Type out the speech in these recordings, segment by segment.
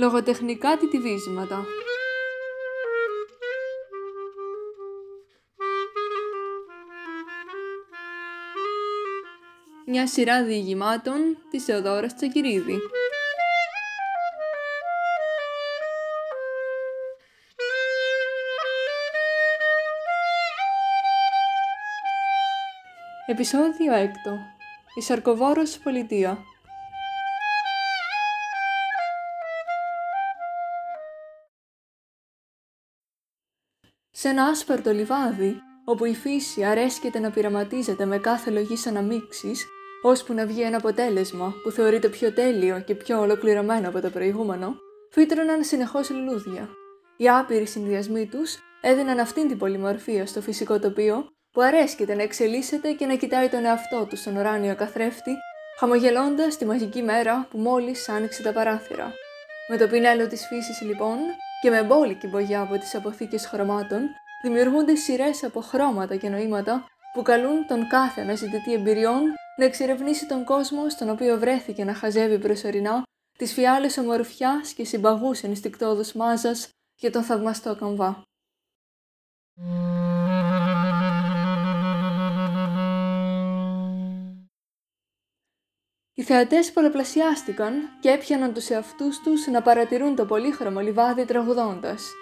Λογοτεχνικά τιτιβίσματα Μια σειρά διηγημάτων της Θεοδόρας Τσακυρίδη. Επισόδιο 6. Η Σαρκοβόρος Πολιτεία Σε ένα άσπαρτο λιβάδι, όπου η φύση αρέσκεται να πειραματίζεται με κάθε λογής αναμίξεις, ώσπου να βγει ένα αποτέλεσμα που θεωρείται πιο τέλειο και πιο ολοκληρωμένο από το προηγούμενο, φύτρωναν συνεχώς λουλούδια. Οι άπειροι συνδυασμοί τους έδιναν αυτήν την πολυμορφία στο φυσικό τοπίο που αρέσκεται να εξελίσσεται και να κοιτάει τον εαυτό του στον ουράνιο καθρέφτη, χαμογελώντας τη μαγική μέρα που μόλις άνοιξε τα παράθυρα. Με το πινέλο της φύσης, λοιπόν, και με μπόλικη μπογιά από τις αποθήκες χρωμάτων, δημιουργούνται σειρές από χρώματα και νοήματα που καλούν τον κάθε αναζητητή εμπειριών να εξερευνήσει τον κόσμο στον οποίο βρέθηκε να χαζεύει προσωρινά τις φιάλες ομορφιάς και συμπαγούς ενστικτόδους μάζας για τον θαυμαστό καμβά. Οι θεατές πολλαπλασιάστηκαν και έπιαναν τους εαυτούς τους να παρατηρούν το πολύχρωμο λιβάδι τραγουδώντας.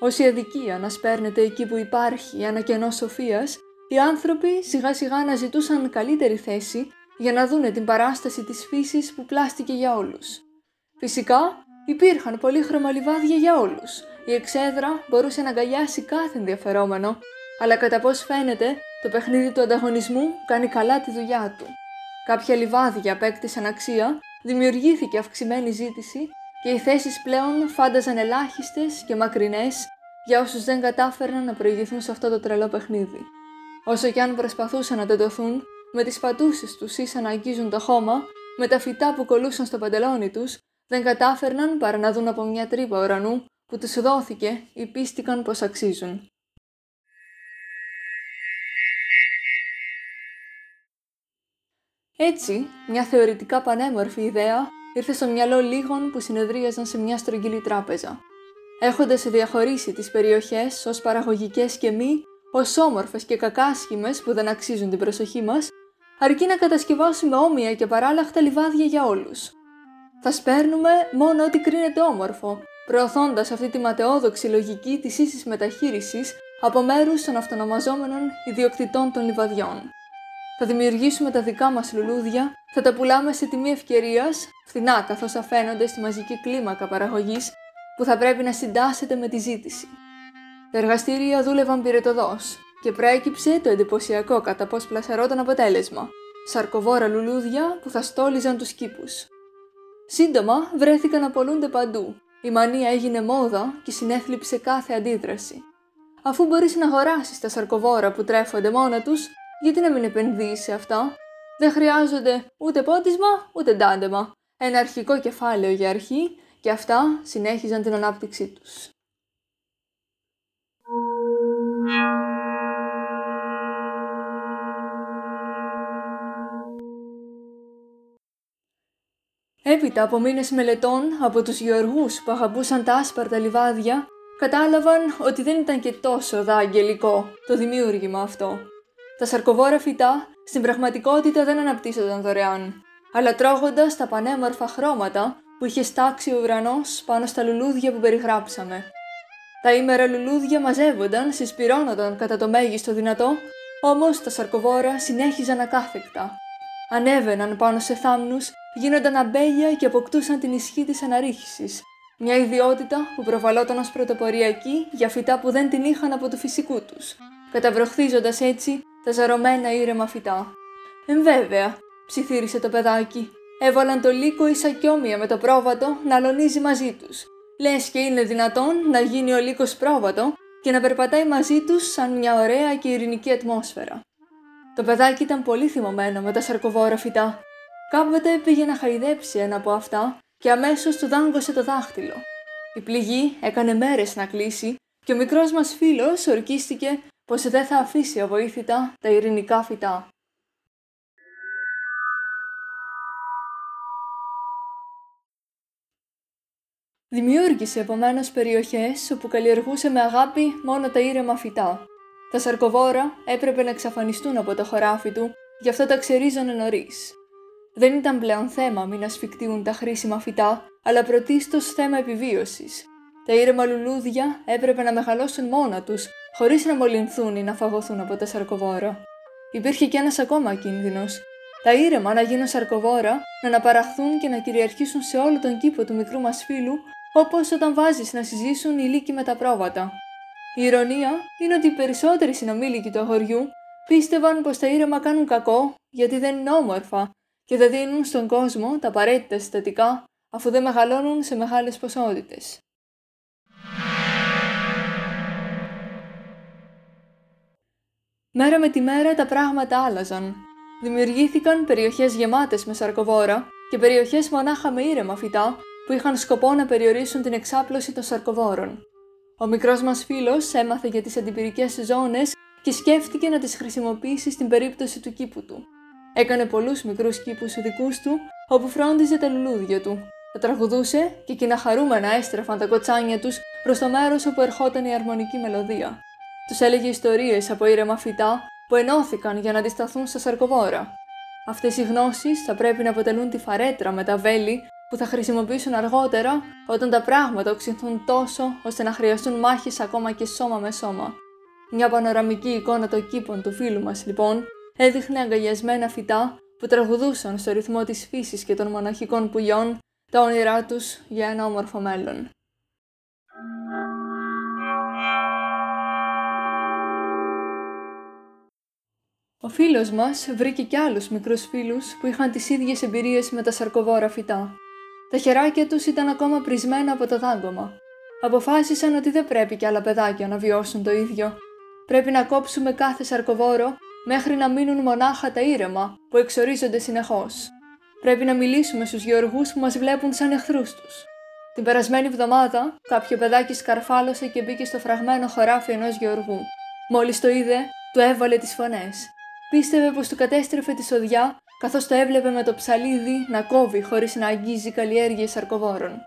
Ως η αδικία να σπέρνεται εκεί που υπάρχει ένα κενό σοφίας, οι άνθρωποι σιγά σιγά αναζητούσαν καλύτερη θέση για να δούνε την παράσταση της φύσης που πλάστηκε για όλους. Φυσικά, υπήρχαν πολύχρωμα λιβάδια για όλους. Η εξέδρα μπορούσε να αγκαλιάσει κάθε ενδιαφερόμενο, αλλά κατά πώς φαίνεται, το παιχνίδι του ανταγωνισμού κάνει καλά τη δουλειά του. Κάποια λιβάδια απέκτησαν αξία, δημιουργήθηκε αυξημένη ζήτηση και οι θέσεις πλέον φάνταζαν ελάχιστες και μακρινές για όσους δεν κατάφεραν να προηγηθούν σε αυτό το τρελό παιχνίδι. Όσο κι αν προσπαθούσαν να τεντωθούν, με τις πατούσες τους ίσα να αγγίζουν το χώμα, με τα φυτά που κολούσαν στο παντελόνι τους, δεν κατάφερναν παρά να δουν από μια τρύπα ουρανού που τους δόθηκε ή πίστηκαν πως αξίζουν. Έτσι, μια θεωρητικά πανέμορφη ιδέα ήρθε στο μυαλό λίγων που συνεδρίαζαν σε μια στρογγυλή τράπεζα. Έχοντας διαχωρίσει τις περιοχές ως παραγωγικές και μη, ως όμορφες και κακάσχημες που δεν αξίζουν την προσοχή μας, αρκεί να κατασκευάσουμε όμοια και παράλλαχτα λιβάδια για όλους. Θα σπέρνουμε μόνο ό,τι κρίνεται όμορφο, προωθώντας αυτή τη ματαιόδοξη λογική της ίσης μεταχείρισης από μέρους των αυτονομαζόμενων ιδιοκτητών των λιβαδιών. Θα δημιουργήσουμε τα δικά μας λουλούδια, θα τα πουλάμε σε τιμή ευκαιρίας, φθηνά καθώς αφαίνονται στη μαζική κλίμακα παραγωγής που θα πρέπει να συντάσσεται με τη ζήτηση. Τα εργαστήρια δούλευαν πυρετοδός και προέκυψε το εντυπωσιακό κατά πώς πλασαρόταν αποτέλεσμα. Σαρκοβόρα λουλούδια που θα στόλιζαν τους κήπους. Σύντομα βρέθηκαν να πολλούνται παντού. Η μανία έγινε μόδα και συνέθλιψε κάθε αντίδραση. Αφού μπορείς να αγοράσεις τα σαρκοβόρα που τρέφονται μόνα τους, γιατί να μην επενδύσει σε αυτά; Δεν χρειάζονται ούτε πότισμα ούτε ντάντεμα. Ένα αρχικό κεφάλαιο για αρχή και αυτά συνέχιζαν την ανάπτυξή τους. Έπειτα από μήνες μελετών από τους γεωργούς που αγαπούσαν τα άσπαρτα λιβάδια, κατάλαβαν ότι δεν ήταν και τόσο δαγγελικό το δημιούργημα αυτό. Τα σαρκοβόρα φυτά στην πραγματικότητα δεν αναπτύσσονταν δωρεάν, αλλά τρώγοντας τα πανέμορφα χρώματα που είχε στάξει ο ουρανός πάνω στα λουλούδια που περιγράψαμε. Τα ήμερα λουλούδια μαζεύονταν, συσπυρώνονταν κατά το μέγιστο δυνατό, όμως τα σαρκοβόρα συνέχιζαν ακάθεκτα. Ανέβαιναν πάνω σε θάμνους, γίνονταν αμπέλια και αποκτούσαν την ισχύ της αναρρίχησης, μια ιδιότητα που προβαλόταν ως πρωτοποριακή για φυτά που δεν την είχαν από του φυσικού τους, καταβροχθίζοντας έτσι τα ζαρωμένα ήρεμα φυτά. Εμβέβαια, ψιθύρισε το παιδάκι. Έβαλαν το λύκο ισακιόμια με το πρόβατο να αλωνίζει μαζί τους. Λες και είναι δυνατόν να γίνει ο λύκος πρόβατο και να περπατάει μαζί τους σαν μια ωραία και ειρηνική ατμόσφαιρα. Το παιδάκι ήταν πολύ θυμωμένο με τα σαρκοβόρα φυτά. Κάποτε πήγε να χαϊδέψει ένα από αυτά και αμέσως του δάγκωσε το δάχτυλο. Η πληγή έκανε μέρες να κλείσει και ο μικρός μας φίλος ορκίστηκε πως δεν θα αφήσει αβοήθητα τα ειρηνικά φυτά. Δημιούργησε επομένως περιοχές όπου καλλιεργούσε με αγάπη μόνο τα ήρεμα φυτά. Τα σαρκοβόρα έπρεπε να εξαφανιστούν από το χωράφι του, γι' αυτό τα ξερίζωνε νωρίς. Δεν ήταν πλέον θέμα μην ασφικτίουν τα χρήσιμα φυτά, αλλά πρωτίστως θέμα επιβίωσης. Τα ήρεμα λουλούδια έπρεπε να μεγαλώσουν μόνα τους, χωρίς να μολυνθούν ή να φαγωθούν από τα σαρκοβόρα. Υπήρχε και ένας ακόμα κίνδυνος. Τα ήρεμα να γίνουν σαρκοβόρα, να αναπαραχθούν και να κυριαρχήσουν σε όλο τον κήπο του μικρού μας φίλου, όπως όταν βάζεις να συζήσουν οι λύκοι με τα πρόβατα. Η ηρωνία είναι ότι οι περισσότεροι συνομήλικοι του αγοριού πίστευαν πως τα ήρεμα κάνουν κακό γιατί δεν είναι όμορφα και δεν δίνουν στον κόσμο τα απαραίτητα συστατικά αφού δεν μεγαλώνουν σε μεγάλες ποσότητες. Μέρα με τη μέρα τα πράγματα άλλαζαν. Δημιουργήθηκαν περιοχές γεμάτες με σαρκοβόρα και περιοχές μονάχα με ήρεμα φυτά που είχαν σκοπό να περιορίσουν την εξάπλωση των σαρκοβόρων. Ο μικρός μας φίλος έμαθε για τις αντιπυρικές ζώνες και σκέφτηκε να τις χρησιμοποιήσει στην περίπτωση του κήπου του. Έκανε πολλούς μικρούς κήπους δικούς του, όπου φρόντιζε τα λουλούδια του. Τα τραγουδούσε και εκείνα χαρούμενα έστρεφαν τα κοτσάνια τους προς το μέρος όπου ερχόταν η αρμονική μελωδία. Τους έλεγε ιστορίες από ήρεμα φυτά που ενώθηκαν για να αντισταθούν στα σαρκοβόρα. Αυτές οι γνώσεις θα πρέπει να αποτελούν τη φαρέτρα με τα βέλη που θα χρησιμοποιήσουν αργότερα όταν τα πράγματα οξυνθούν τόσο ώστε να χρειαστούν μάχες ακόμα και σώμα με σώμα. Μια πανοραμική εικόνα των κήπων του φίλου μας λοιπόν έδειχνε αγκαλιασμένα φυτά που τραγουδούσαν στο ρυθμό της φύσης και των μοναχικών πουλιών τα όνειρά τους για ένα όμορφο μέλλον. Ο φίλος μας βρήκε κι άλλους μικρούς φίλους που είχαν τις ίδιες εμπειρίες με τα σαρκοβόρα φυτά. Τα χεράκια τους ήταν ακόμα πρισμένα από το δάγκωμα. Αποφάσισαν ότι δεν πρέπει κι άλλα παιδάκια να βιώσουν το ίδιο. Πρέπει να κόψουμε κάθε σαρκοβόρο μέχρι να μείνουν μονάχα τα ήρεμα που εξορίζονται συνεχώς. Πρέπει να μιλήσουμε στους γεωργούς που μας βλέπουν σαν εχθρούς τους. Την περασμένη εβδομάδα, κάποιο παιδάκι σκαρφάλωσε και μπήκε στο φραγμένο χωράφι ενός γεωργού. Μόλις το είδε, του έβαλε τις φωνές. Πίστευε πως του κατέστρεφε τη σοδιά, καθώς το έβλεπε με το ψαλίδι να κόβει χωρίς να αγγίζει καλλιέργειες σαρκοβόρων.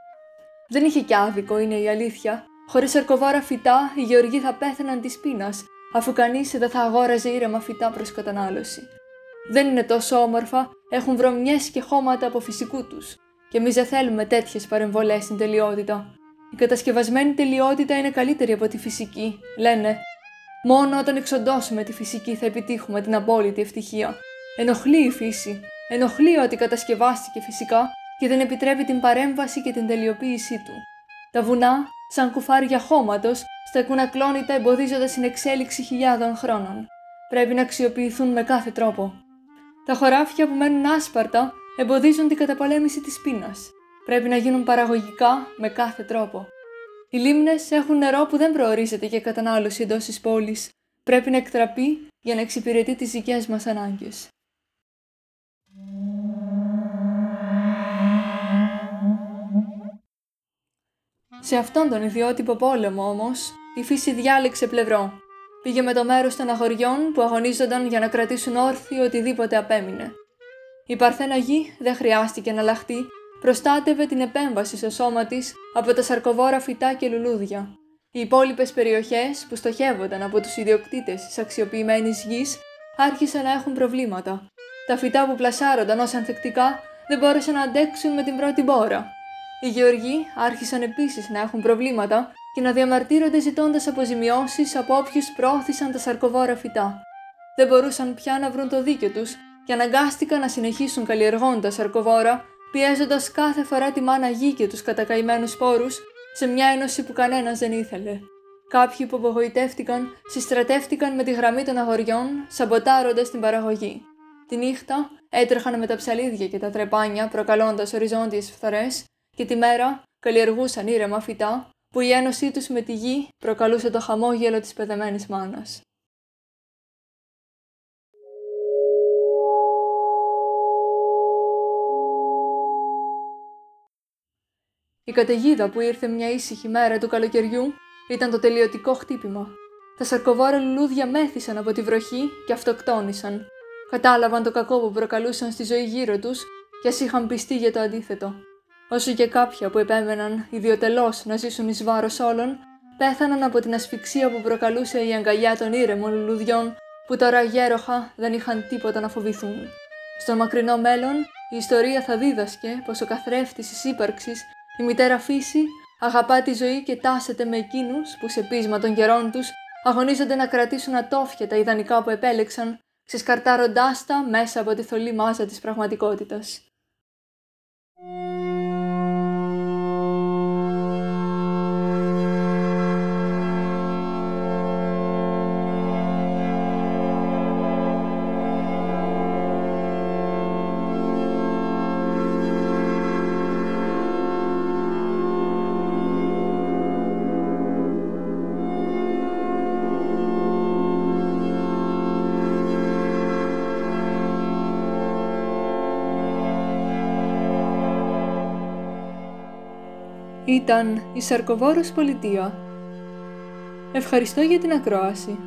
Δεν είχε κι άδικο, είναι η αλήθεια. Χωρίς σαρκοβόρα φυτά, οι γεωργοί θα πέθαιναν της πείνας, αφού κανείς δεν θα αγόραζε ήρεμα φυτά προς κατανάλωση. Δεν είναι τόσο όμορφα, έχουν βρωμιές και χώματα από φυσικού τους. Και εμείς δεν θέλουμε τέτοιες παρεμβολές στην τελειότητα. Η κατασκευασμένη τελειότητα είναι καλύτερη από τη φυσική, λένε. Μόνο όταν εξοντώσουμε τη φυσική θα επιτύχουμε την απόλυτη ευτυχία. Ενοχλεί η φύση. Ενοχλεί ότι κατασκευάστηκε φυσικά και δεν επιτρέπει την παρέμβαση και την τελειοποίησή του. Τα βουνά, σαν κουφάρια χώματος, στεκούν ακλόνητα εμποδίζοντας την εξέλιξη χιλιάδων χρόνων. Πρέπει να αξιοποιηθούν με κάθε τρόπο. Τα χωράφια που μένουν άσπαρτα εμποδίζουν την καταπολέμηση της πείνας. Πρέπει να γίνουν παραγωγικά με κάθε τρόπο. Οι λίμνες έχουν νερό που δεν προορίζεται για κατανάλωση εντός της πόλης. Πρέπει να εκτραπεί για να εξυπηρετεί τις δικές μας ανάγκες. Σε αυτόν τον ιδιότυπο πόλεμο όμως, η φύση διάλεξε πλευρό. Πήγε με το μέρος των αγοριών που αγωνίζονταν για να κρατήσουν όρθιο οτιδήποτε απέμεινε. Η παρθένα γη δεν χρειάστηκε να λαχτεί, προστάτευε την επέμβαση στο σώμα της από τα σαρκοβόρα φυτά και λουλούδια. Οι υπόλοιπες περιοχές που στοχεύονταν από τους ιδιοκτήτες της αξιοποιημένης γης άρχισαν να έχουν προβλήματα. Τα φυτά που πλασάρονταν ως ανθεκτικά δεν μπόρεσαν να αντέξουν με την πρώτη μπόρα οι γεωργοί άρχισαν επίσης να έχουν προβλήματα και να διαμαρτύρονται ζητώντας αποζημιώσεις από όποιους πρόωθησαν τα σαρκοβόρα φυτά. Δεν μπορούσαν πια να βρουν το δίκιο τους και αναγκάστηκαν να συνεχίσουν καλλιεργώντα σαρκοβόρα, πιέζοντας κάθε φορά τη μάνα γη και τους κατακαημένους σπόρους σε μια ένωση που κανένας δεν ήθελε. Κάποιοι που απογοητεύτηκαν συστρατεύτηκαν με τη γραμμή των αγοριών, σαμποτάροντας την παραγωγή. Τη νύχτα έτρεχαν με τα ψαλίδια και τα τρεπάνια, προκαλώντας οριζόντιες φθορές και τη μέρα καλλιεργούσαν ήρεμα φυτά που η ένωσή τους με τη γη προκαλούσε το χαμόγελο της παιδεμένης μάνας. Η καταιγίδα που ήρθε μια ήσυχη μέρα του καλοκαιριού ήταν το τελειωτικό χτύπημα. Τα σαρκοβόρα λουλούδια μέθησαν από τη βροχή και αυτοκτόνησαν. Κατάλαβαν το κακό που προκαλούσαν στη ζωή γύρω τους και ας είχαν πιστεί για το αντίθετο. όσο και κάποια που επέμεναν ιδιωτελώς να ζήσουν εις βάρος όλων, πέθαναν από την ασφυξία που προκαλούσε η αγκαλιά των ήρεμων λουλουδιών που τώρα γέροχα δεν είχαν τίποτα να φοβηθούν. Στο μακρινό μέλλον, η ιστορία θα δίδασκε πως ο καθρέφτης της ύπαρξης, η μητέρα φύση, αγαπά τη ζωή και τάσεται με εκείνους που σε πείσμα των καιρών τους αγωνίζονται να κρατήσουν ατόφια τα ιδανικά που επέλεξαν, ξεσκαρτάροντάς τα μέσα από τη θολή μάζα της πραγματικότητας. Ήταν η Σαρκοβόρος Πολιτεία. Ευχαριστώ για την ακρόαση.